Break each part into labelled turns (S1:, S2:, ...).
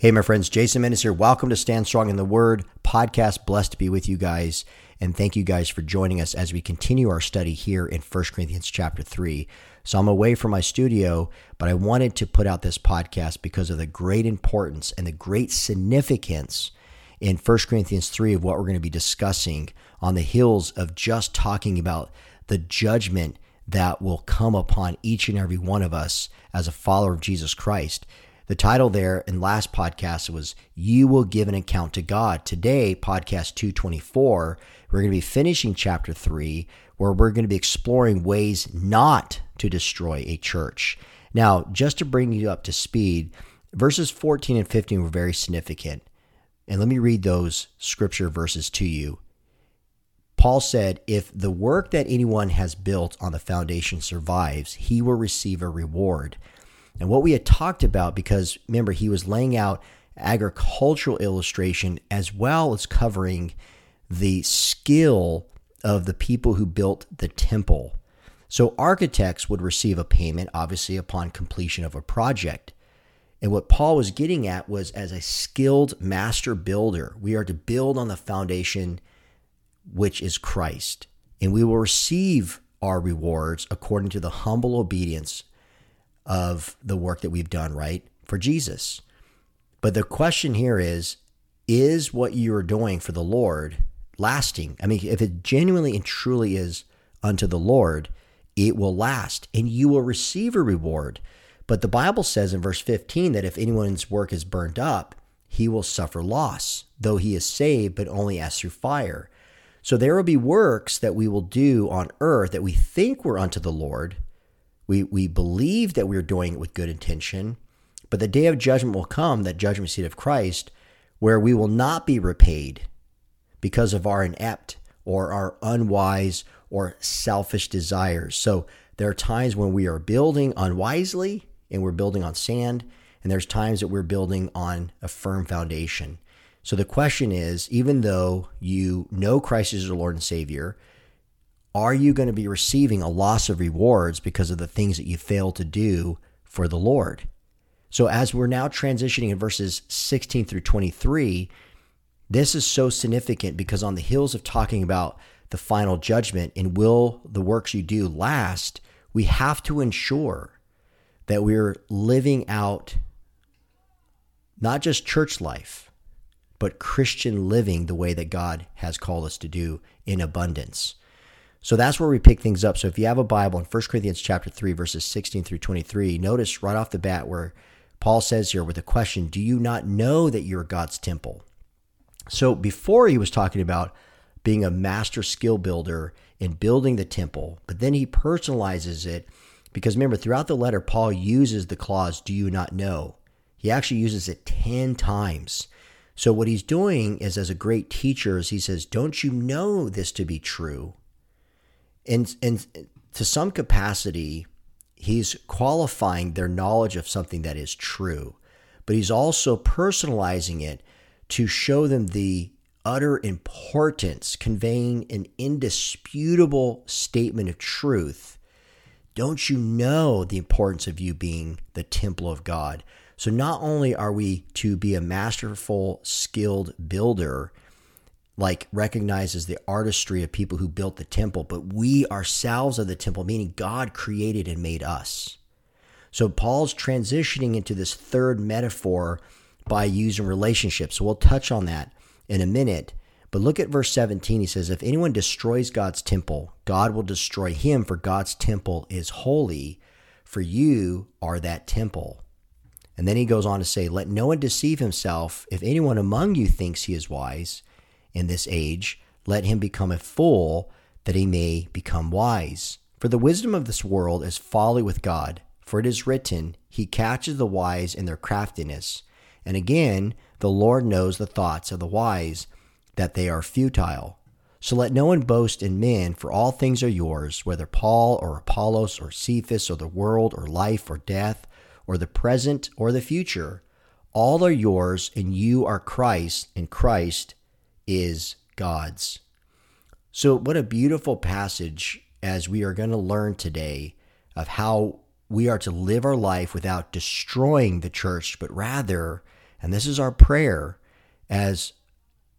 S1: Hey, my friends, Jason Jimenez here. Welcome to Stand Strong in the Word podcast. Blessed to be with you guys. And thank you guys for joining us as we continue our study here in 1 Corinthians chapter 3. So I'm away from my studio, but I wanted to put out this podcast because of the great importance and the great significance in 1 Corinthians 3 of what we're going to be discussing on the heels of just talking about the judgment that will come upon each and every one of us as a follower of Jesus Christ. The title there in last podcast was You Will Give an Account to God. Today, podcast 224, we're going to be finishing chapter 3, where we're going to be exploring ways not to destroy a church. Now, just to bring you up to speed, verses 14 and 15 were very significant. And let me read those scripture verses to you. Paul said, If the work that anyone has built on the foundation survives, he will receive a reward. And what we had talked about, because remember, he was laying out agricultural illustration as well as covering the skill of the people who built the temple. So architects would receive a payment, obviously, upon completion of a project. And what Paul was getting at was as a skilled master builder, we are to build on the foundation which is Christ. And we will receive our rewards according to the humble obedience of the work that we've done, right? For Jesus. But the question here is is what you're doing for the Lord lasting? I mean, if it genuinely and truly is unto the Lord, it will last and you will receive a reward. But the Bible says in verse 15 that if anyone's work is burnt up, he will suffer loss, though he is saved, but only as through fire. So there will be works that we will do on earth that we think were unto the Lord, we, we believe that we're doing it with good intention, but the day of judgment will come, that judgment seat of Christ, where we will not be repaid because of our inept or our unwise or selfish desires. So there are times when we are building unwisely and we're building on sand, and there's times that we're building on a firm foundation. So the question is even though you know Christ is your Lord and Savior, are you going to be receiving a loss of rewards because of the things that you fail to do for the Lord? So, as we're now transitioning in verses 16 through 23, this is so significant because on the heels of talking about the final judgment and will the works you do last, we have to ensure that we're living out not just church life, but Christian living the way that God has called us to do in abundance. So that's where we pick things up. So if you have a Bible in 1 Corinthians chapter 3 verses 16 through 23, notice right off the bat where Paul says here with a question, do you not know that you're God's temple? So before he was talking about being a master skill builder in building the temple, but then he personalizes it because remember throughout the letter Paul uses the clause do you not know? He actually uses it 10 times. So what he's doing is as a great teacher is he says, "Don't you know this to be true?" And and to some capacity, he's qualifying their knowledge of something that is true, but he's also personalizing it to show them the utter importance, conveying an indisputable statement of truth. Don't you know the importance of you being the temple of God? So, not only are we to be a masterful, skilled builder, like recognizes the artistry of people who built the temple, but we ourselves are the temple, meaning God created and made us. So Paul's transitioning into this third metaphor by using relationships. So we'll touch on that in a minute. But look at verse 17. He says, If anyone destroys God's temple, God will destroy him, for God's temple is holy, for you are that temple. And then he goes on to say, Let no one deceive himself. If anyone among you thinks he is wise, in this age, let him become a fool that he may become wise. For the wisdom of this world is folly with God. For it is written, He catches the wise in their craftiness. And again, the Lord knows the thoughts of the wise, that they are futile. So let no one boast in men, for all things are yours, whether Paul or Apollos or Cephas or the world or life or death or the present or the future. All are yours, and you are Christ, and Christ is God's. So, what a beautiful passage as we are going to learn today of how we are to live our life without destroying the church, but rather And this is our prayer as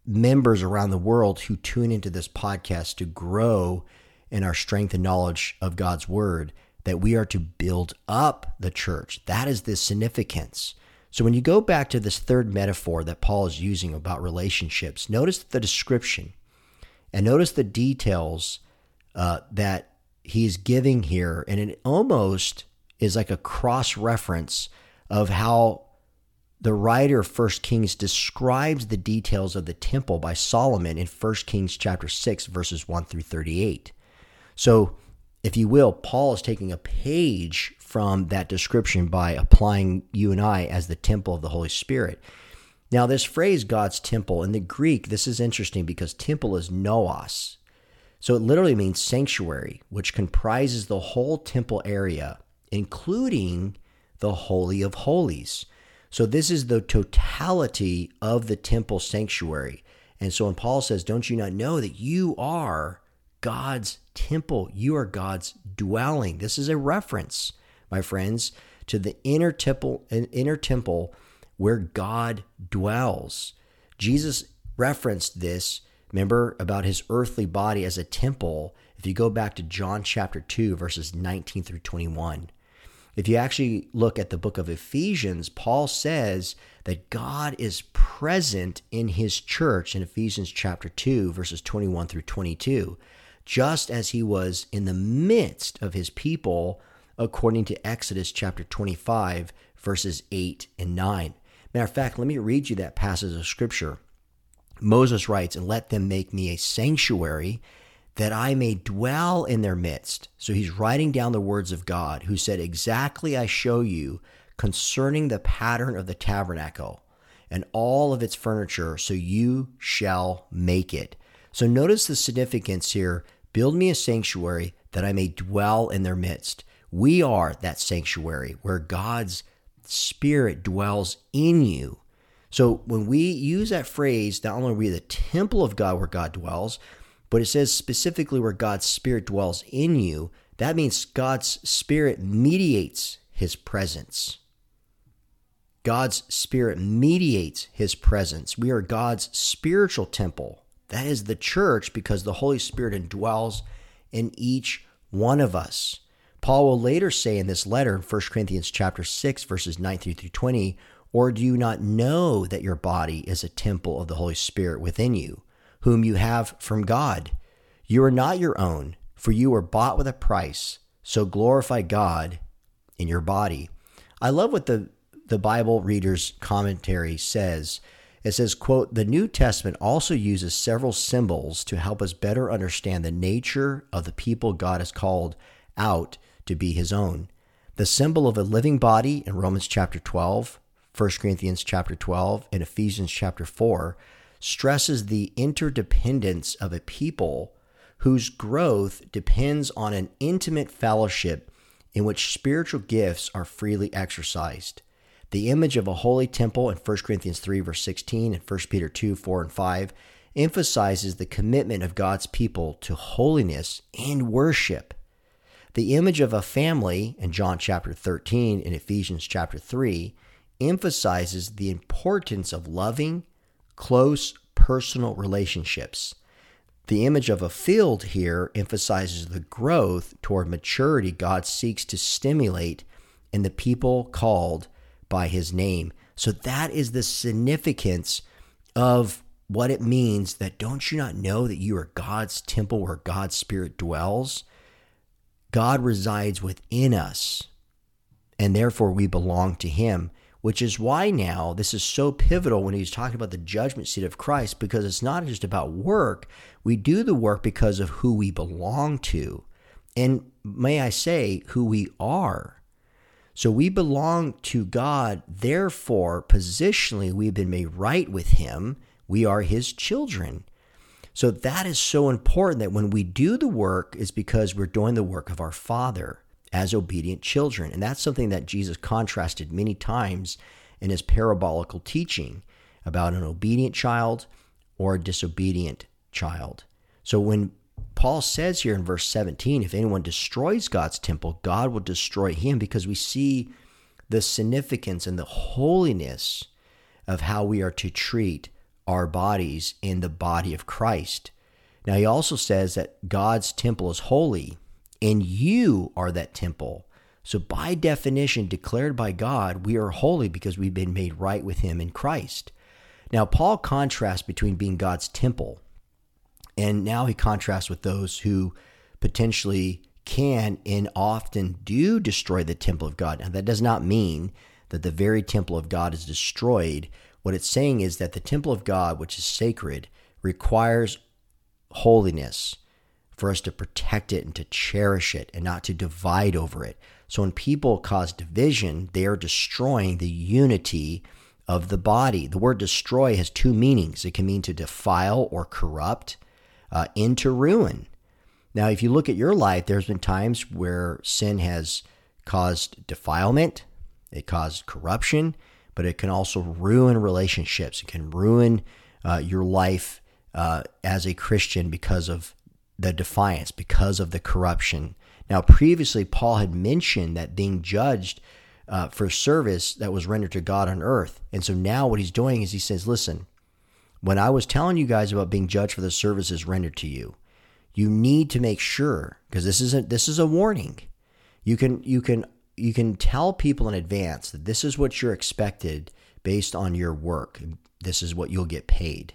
S1: members around the world who tune into this podcast to grow in our strength and knowledge of God's word, that we are to build up the church. That is the significance. So when you go back to this third metaphor that Paul is using about relationships, notice the description and notice the details uh, that he's giving here. And it almost is like a cross reference of how the writer of First Kings describes the details of the temple by Solomon in First Kings chapter 6 verses 1 through 38. So, if you will, Paul is taking a page from that description by applying you and I as the temple of the Holy Spirit. Now, this phrase, God's temple, in the Greek, this is interesting because temple is naos. So it literally means sanctuary, which comprises the whole temple area, including the Holy of Holies. So this is the totality of the temple sanctuary. And so when Paul says, Don't you not know that you are God's temple? You are God's dwelling. This is a reference, my friends, to the inner temple, inner temple where God dwells. Jesus referenced this, remember, about his earthly body as a temple. If you go back to John chapter 2, verses 19 through 21. If you actually look at the book of Ephesians, Paul says that God is present in his church in Ephesians chapter 2, verses 21 through 22, just as he was in the midst of his people, according to Exodus chapter 25, verses 8 and 9. Matter of fact, let me read you that passage of scripture. Moses writes, And let them make me a sanctuary that I may dwell in their midst. So he's writing down the words of God, who said, Exactly I show you concerning the pattern of the tabernacle and all of its furniture, so you shall make it. So notice the significance here build me a sanctuary that I may dwell in their midst. We are that sanctuary where God's Spirit dwells in you. So when we use that phrase, not only are we the temple of God where God dwells, but it says specifically where God's Spirit dwells in you. That means God's Spirit mediates his presence. God's Spirit mediates his presence. We are God's spiritual temple. That is the church because the Holy Spirit indwells in each one of us. Paul will later say in this letter in 1 Corinthians chapter 6 verses 19 through 20, or do you not know that your body is a temple of the Holy Spirit within you? whom you have from God. You are not your own, for you were bought with a price. So glorify God in your body. I love what the, the Bible reader's commentary says. It says, quote, the New Testament also uses several symbols to help us better understand the nature of the people God has called out to be his own. The symbol of a living body in Romans chapter 12, 1 Corinthians chapter 12, and Ephesians chapter 4 stresses the interdependence of a people whose growth depends on an intimate fellowship in which spiritual gifts are freely exercised. The image of a holy temple in 1 Corinthians 3, verse 16, and 1 Peter 2, 4, and 5 emphasizes the commitment of God's people to holiness and worship. The image of a family in John chapter 13 and Ephesians chapter 3 emphasizes the importance of loving close personal relationships. The image of a field here emphasizes the growth toward maturity God seeks to stimulate in the people called by his name. So that is the significance of what it means that don't you not know that you are God's temple where God's spirit dwells? God resides within us, and therefore we belong to him which is why now this is so pivotal when he's talking about the judgment seat of Christ, because it's not just about work. We do the work because of who we belong to. And may I say, who we are. So we belong to God. Therefore, positionally, we've been made right with Him. We are His children. So that is so important that when we do the work, is because we're doing the work of our Father as obedient children. And that's something that Jesus contrasted many times in his parabolical teaching about an obedient child or a disobedient child. So when Paul says here in verse 17, if anyone destroys God's temple, God will destroy him because we see the significance and the holiness of how we are to treat our bodies in the body of Christ. Now, he also says that God's temple is holy, and you are that temple. So, by definition, declared by God, we are holy because we've been made right with Him in Christ. Now, Paul contrasts between being God's temple, and now he contrasts with those who potentially can and often do destroy the temple of God. Now, that does not mean that the very temple of God is destroyed. What it's saying is that the temple of God, which is sacred, requires holiness for us to protect it and to cherish it and not to divide over it. So when people cause division, they are destroying the unity of the body. The word destroy has two meanings it can mean to defile or corrupt, uh, into ruin. Now, if you look at your life, there's been times where sin has caused defilement, it caused corruption, but it can also ruin relationships. It can ruin uh, your life uh, as a Christian because of the defiance, because of the corruption. Now, previously, Paul had mentioned that being judged uh, for service that was rendered to God on earth. And so now what he's doing is he says, listen, when I was telling you guys about being judged for the services rendered to you, you need to make sure because this isn't this is a warning. You can you can you can tell people in advance that this is what you're expected based on your work. This is what you'll get paid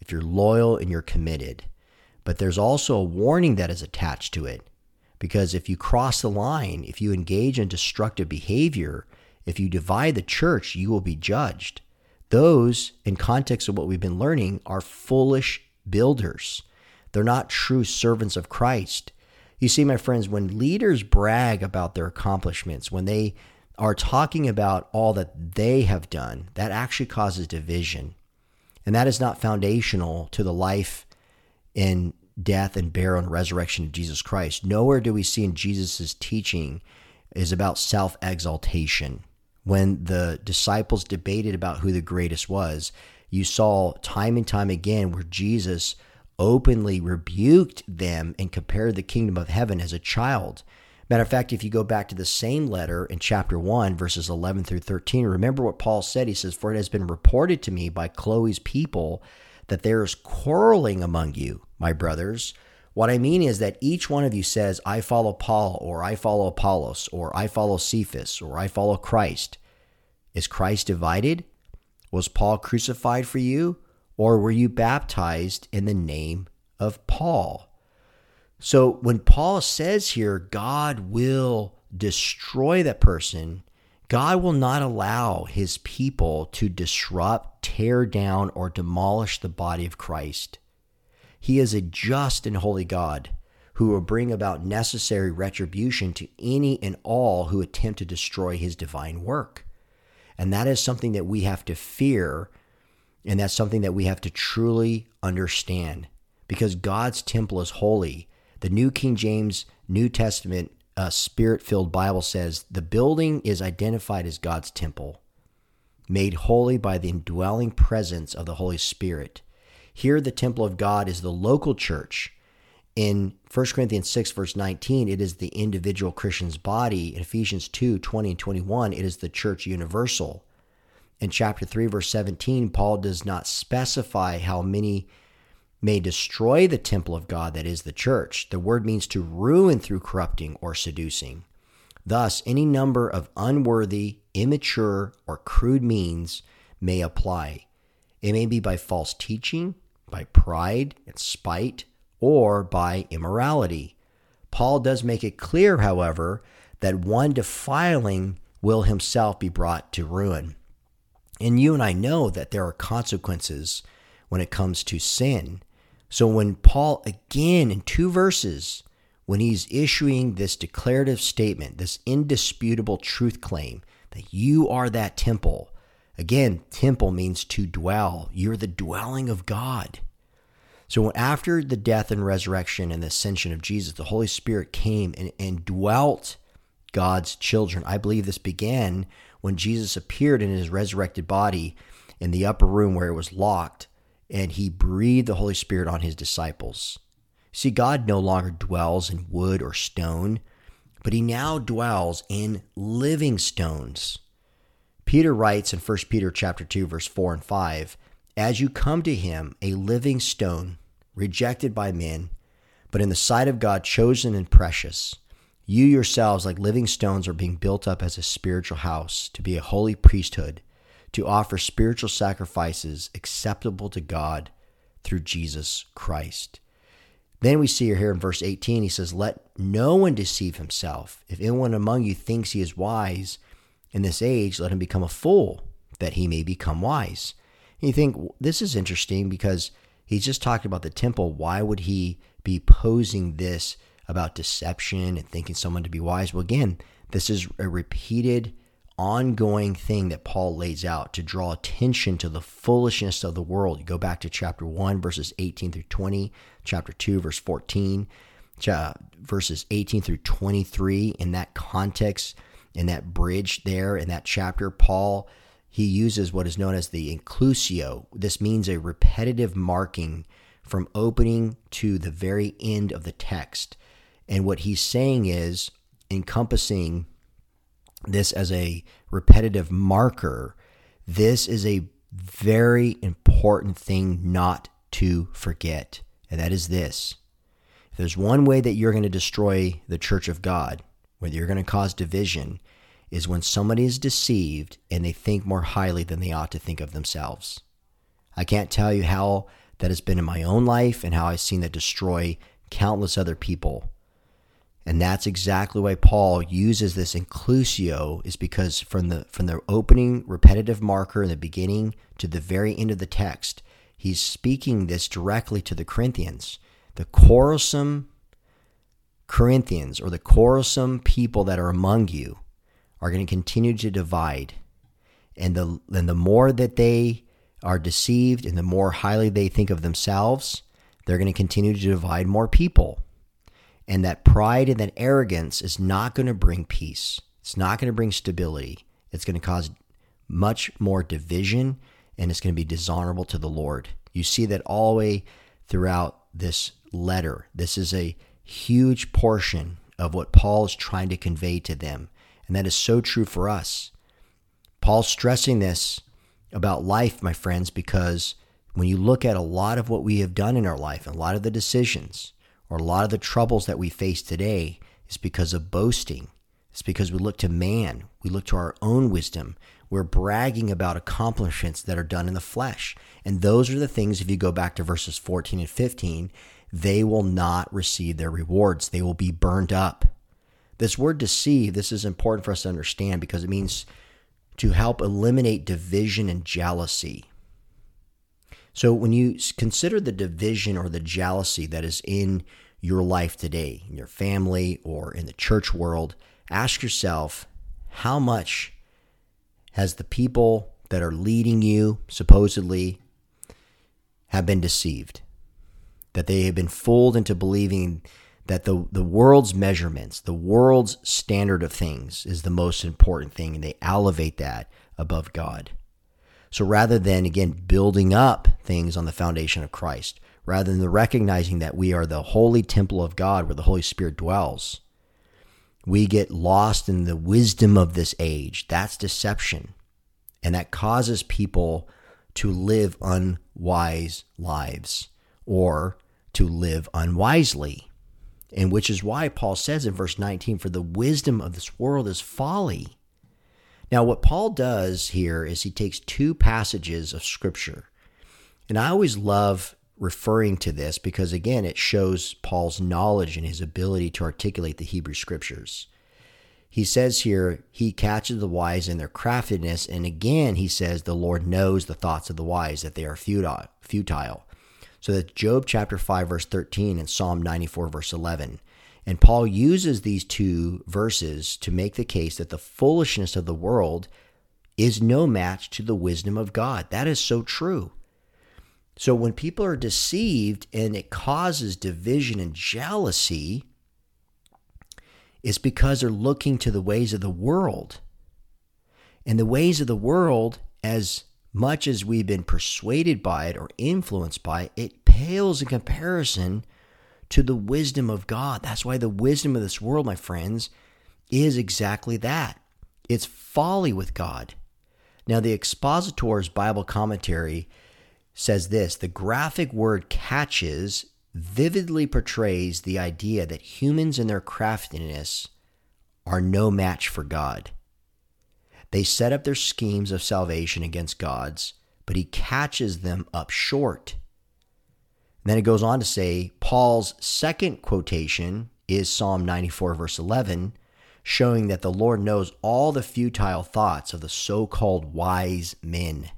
S1: if you're loyal and you're committed. But there's also a warning that is attached to it. Because if you cross the line, if you engage in destructive behavior, if you divide the church, you will be judged. Those, in context of what we've been learning, are foolish builders. They're not true servants of Christ. You see, my friends, when leaders brag about their accomplishments, when they are talking about all that they have done, that actually causes division. And that is not foundational to the life and death and burial and resurrection of Jesus Christ. Nowhere do we see in Jesus' teaching is about self exaltation. When the disciples debated about who the greatest was, you saw time and time again where Jesus openly rebuked them and compared the kingdom of heaven as a child. Matter of fact, if you go back to the same letter in chapter 1, verses 11 through 13, remember what Paul said. He says, For it has been reported to me by Chloe's people that there is quarreling among you, my brothers. What I mean is that each one of you says, I follow Paul, or I follow Apollos, or I follow Cephas, or I follow Christ. Is Christ divided? Was Paul crucified for you? Or were you baptized in the name of Paul? So when Paul says here, God will destroy that person, God will not allow his people to disrupt, tear down, or demolish the body of Christ. He is a just and holy God who will bring about necessary retribution to any and all who attempt to destroy his divine work. And that is something that we have to fear and that's something that we have to truly understand because God's temple is holy. The New King James New Testament uh, spirit filled Bible says the building is identified as God's temple, made holy by the indwelling presence of the Holy Spirit. Here, the temple of God is the local church. In 1 Corinthians 6, verse 19, it is the individual Christian's body. In Ephesians 2, 20 and 21, it is the church universal in chapter 3, verse 17, Paul does not specify how many may destroy the temple of God that is the church. The word means to ruin through corrupting or seducing. Thus, any number of unworthy, immature, or crude means may apply. It may be by false teaching, by pride and spite, or by immorality. Paul does make it clear, however, that one defiling will himself be brought to ruin. And you and I know that there are consequences when it comes to sin. So when Paul, again, in two verses, when he's issuing this declarative statement, this indisputable truth claim that you are that temple, again, temple means to dwell. You're the dwelling of God. So after the death and resurrection and the ascension of Jesus, the Holy Spirit came and, and dwelt God's children. I believe this began when Jesus appeared in his resurrected body in the upper room where it was locked, and he breathed the Holy Spirit on his disciples. See, God no longer dwells in wood or stone, but he now dwells in living stones. Peter writes in 1 Peter chapter 2 verse 4 and 5, "As you come to him, a living stone, rejected by men, but in the sight of God chosen and precious, you yourselves like living stones are being built up as a spiritual house to be a holy priesthood, to offer spiritual sacrifices acceptable to God through Jesus Christ." Then we see here in verse 18, he says, Let no one deceive himself. If anyone among you thinks he is wise in this age, let him become a fool, that he may become wise. And you think, this is interesting because he's just talking about the temple. Why would he be posing this about deception and thinking someone to be wise? Well, again, this is a repeated ongoing thing that Paul lays out to draw attention to the foolishness of the world. You go back to chapter 1, verses 18 through 20, chapter 2, verse 14, verses 18 through 23. In that context, in that bridge there, in that chapter, Paul. He uses what is known as the inclusio. This means a repetitive marking from opening to the very end of the text. And what he's saying is encompassing this as a repetitive marker, this is a very important thing not to forget. And that is this if there's one way that you're going to destroy the church of God, whether you're going to cause division, is when somebody is deceived and they think more highly than they ought to think of themselves. I can't tell you how that has been in my own life and how I've seen that destroy countless other people. And that's exactly why Paul uses this inclusio is because from the from the opening repetitive marker in the beginning to the very end of the text, he's speaking this directly to the Corinthians. The quarrelsome Corinthians or the quarrelsome people that are among you are going to continue to divide. And the and the more that they are deceived and the more highly they think of themselves, they're going to continue to divide more people. And that pride and that arrogance is not going to bring peace. It's not going to bring stability. It's going to cause much more division and it's going to be dishonorable to the Lord. You see that all the way throughout this letter. This is a huge portion of what Paul is trying to convey to them. And that is so true for us. Paul's stressing this about life, my friends, because when you look at a lot of what we have done in our life, a lot of the decisions, or a lot of the troubles that we face today is because of boasting. It's because we look to man, we look to our own wisdom. We're bragging about accomplishments that are done in the flesh. And those are the things, if you go back to verses 14 and 15, they will not receive their rewards. They will be burned up. This word deceive, this is important for us to understand because it means to help eliminate division and jealousy. So when you consider the division or the jealousy that is in your life today, in your family or in the church world, ask yourself how much has the people that are leading you supposedly have been deceived? That they have been fooled into believing that the, the world's measurements, the world's standard of things is the most important thing, and they elevate that above God. So rather than, again, building up things on the foundation of Christ, rather than recognizing that we are the holy temple of God where the Holy Spirit dwells, we get lost in the wisdom of this age. That's deception. And that causes people to live unwise lives or to live unwisely. And which is why Paul says in verse 19, For the wisdom of this world is folly. Now, what Paul does here is he takes two passages of Scripture. And I always love referring to this because, again, it shows Paul's knowledge and his ability to articulate the Hebrew Scriptures. He says here, He catches the wise in their craftiness. And again, he says, The Lord knows the thoughts of the wise, that they are futile. So that's Job chapter 5, verse 13, and Psalm 94, verse 11. And Paul uses these two verses to make the case that the foolishness of the world is no match to the wisdom of God. That is so true. So when people are deceived and it causes division and jealousy, it's because they're looking to the ways of the world. And the ways of the world, as much as we've been persuaded by it or influenced by it, it pales in comparison to the wisdom of God. That's why the wisdom of this world, my friends, is exactly that it's folly with God. Now, the Expositor's Bible commentary says this the graphic word catches vividly portrays the idea that humans and their craftiness are no match for God. They set up their schemes of salvation against God's, but he catches them up short. Then it goes on to say Paul's second quotation is Psalm 94, verse 11, showing that the Lord knows all the futile thoughts of the so called wise men.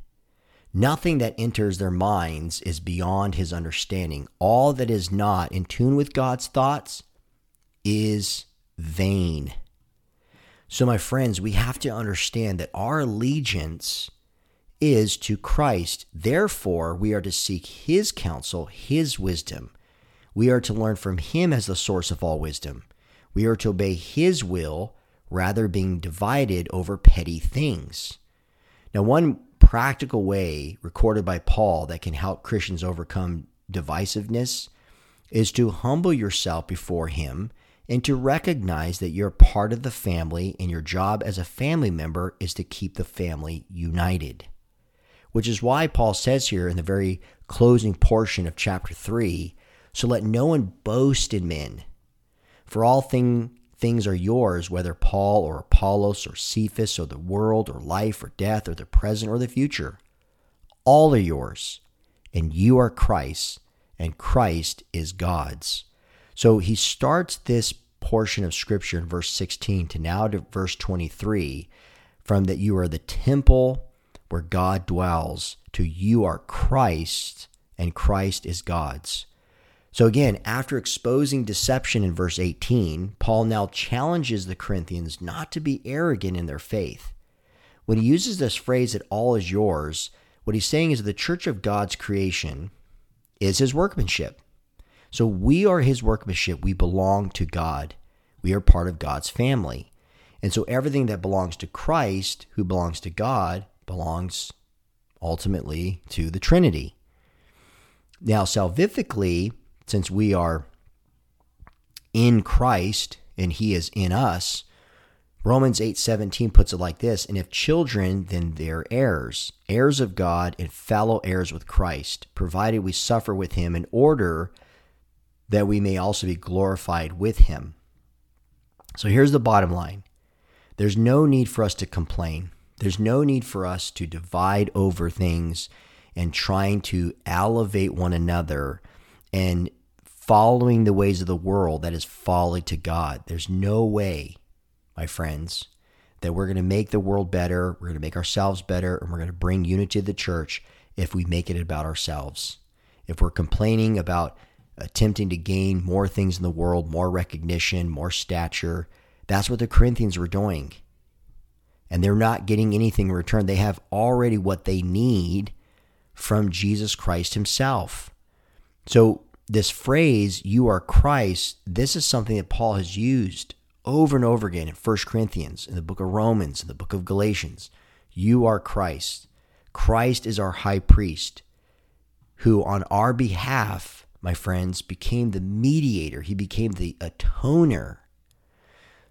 S1: Nothing that enters their minds is beyond his understanding. All that is not in tune with God's thoughts is vain. So, my friends, we have to understand that our allegiance is to Christ. Therefore, we are to seek his counsel, his wisdom. We are to learn from him as the source of all wisdom. We are to obey his will rather being divided over petty things. Now, one practical way recorded by Paul that can help Christians overcome divisiveness is to humble yourself before Him and to recognize that you're part of the family and your job as a family member is to keep the family united. Which is why Paul says here in the very closing portion of chapter 3 so let no one boast in men. For all thing, things are yours, whether Paul or Apollos or Cephas or the world or life or death or the present or the future. All are yours, and you are Christ's, and Christ is God's. So he starts this portion of Scripture in verse 16 to now to verse 23 from that you are the temple where God dwells to you are Christ, and Christ is God's. So, again, after exposing deception in verse 18, Paul now challenges the Corinthians not to be arrogant in their faith. When he uses this phrase that all is yours, what he's saying is the church of God's creation is his workmanship. So, we are his workmanship. We belong to God, we are part of God's family. And so, everything that belongs to Christ, who belongs to God, belongs ultimately to the Trinity. Now, salvifically, since we are in Christ and he is in us, Romans 8:17 puts it like this, and if children then they're heirs, heirs of God and fellow heirs with Christ, provided we suffer with him in order that we may also be glorified with him. So here's the bottom line. There's no need for us to complain. There's no need for us to divide over things and trying to elevate one another and following the ways of the world that is folly to God. There's no way, my friends, that we're going to make the world better, we're going to make ourselves better, and we're going to bring unity to the church if we make it about ourselves. If we're complaining about attempting to gain more things in the world, more recognition, more stature, that's what the Corinthians were doing. And they're not getting anything in return. They have already what they need from Jesus Christ Himself. So this phrase, you are Christ, this is something that Paul has used over and over again in 1 Corinthians, in the book of Romans, in the book of Galatians. You are Christ. Christ is our high priest who, on our behalf, my friends, became the mediator. He became the atoner.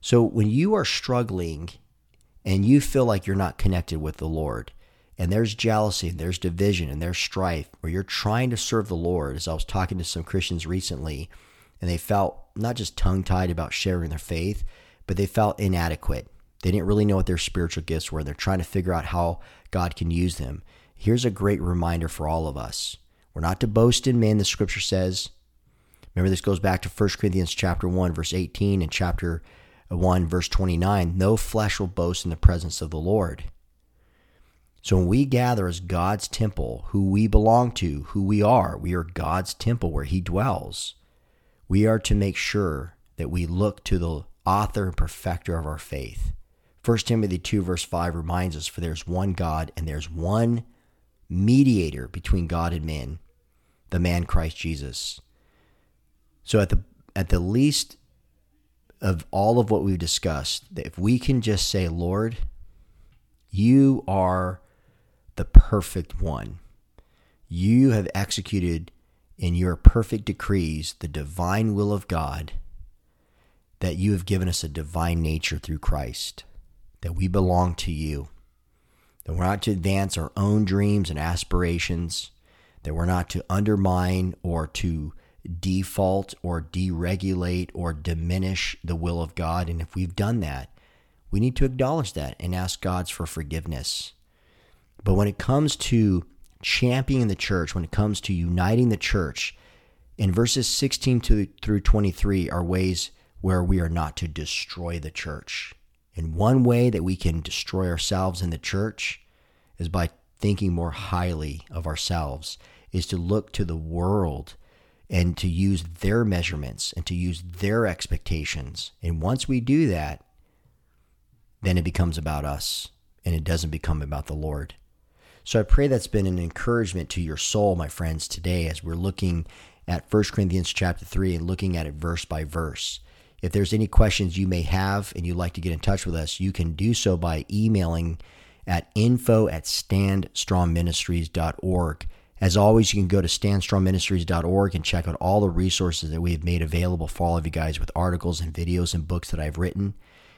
S1: So when you are struggling and you feel like you're not connected with the Lord, and there's jealousy and there's division and there's strife where you're trying to serve the Lord. As I was talking to some Christians recently, and they felt not just tongue tied about sharing their faith, but they felt inadequate. They didn't really know what their spiritual gifts were. They're trying to figure out how God can use them. Here's a great reminder for all of us. We're not to boast in men, the scripture says. Remember, this goes back to 1 Corinthians chapter 1, verse 18, and chapter 1, verse 29. No flesh will boast in the presence of the Lord. So when we gather as God's temple, who we belong to, who we are, we are God's temple where He dwells. We are to make sure that we look to the author and perfecter of our faith. 1 Timothy 2, verse 5 reminds us For there's one God and there's one mediator between God and men, the man Christ Jesus. So at the at the least of all of what we've discussed, that if we can just say, Lord, you are the perfect one. You have executed in your perfect decrees the divine will of God, that you have given us a divine nature through Christ, that we belong to you. that we're not to advance our own dreams and aspirations, that we're not to undermine or to default or deregulate or diminish the will of God. And if we've done that, we need to acknowledge that and ask God's for forgiveness. But when it comes to championing the church, when it comes to uniting the church, in verses 16 to, through 23 are ways where we are not to destroy the church. And one way that we can destroy ourselves in the church is by thinking more highly of ourselves, is to look to the world and to use their measurements and to use their expectations. And once we do that, then it becomes about us and it doesn't become about the Lord. So I pray that's been an encouragement to your soul, my friends, today as we're looking at 1 Corinthians chapter 3 and looking at it verse by verse. If there's any questions you may have and you'd like to get in touch with us, you can do so by emailing at info at standstrongministries.org. As always, you can go to standstrongministries.org and check out all the resources that we have made available for all of you guys with articles and videos and books that I've written.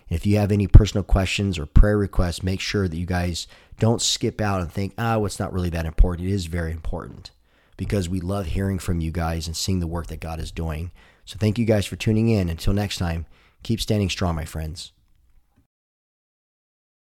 S1: And if you have any personal questions or prayer requests, make sure that you guys don't skip out and think, ah, oh, it's not really that important. It is very important because we love hearing from you guys and seeing the work that God is doing. So thank you guys for tuning in. Until next time, keep standing strong, my friends.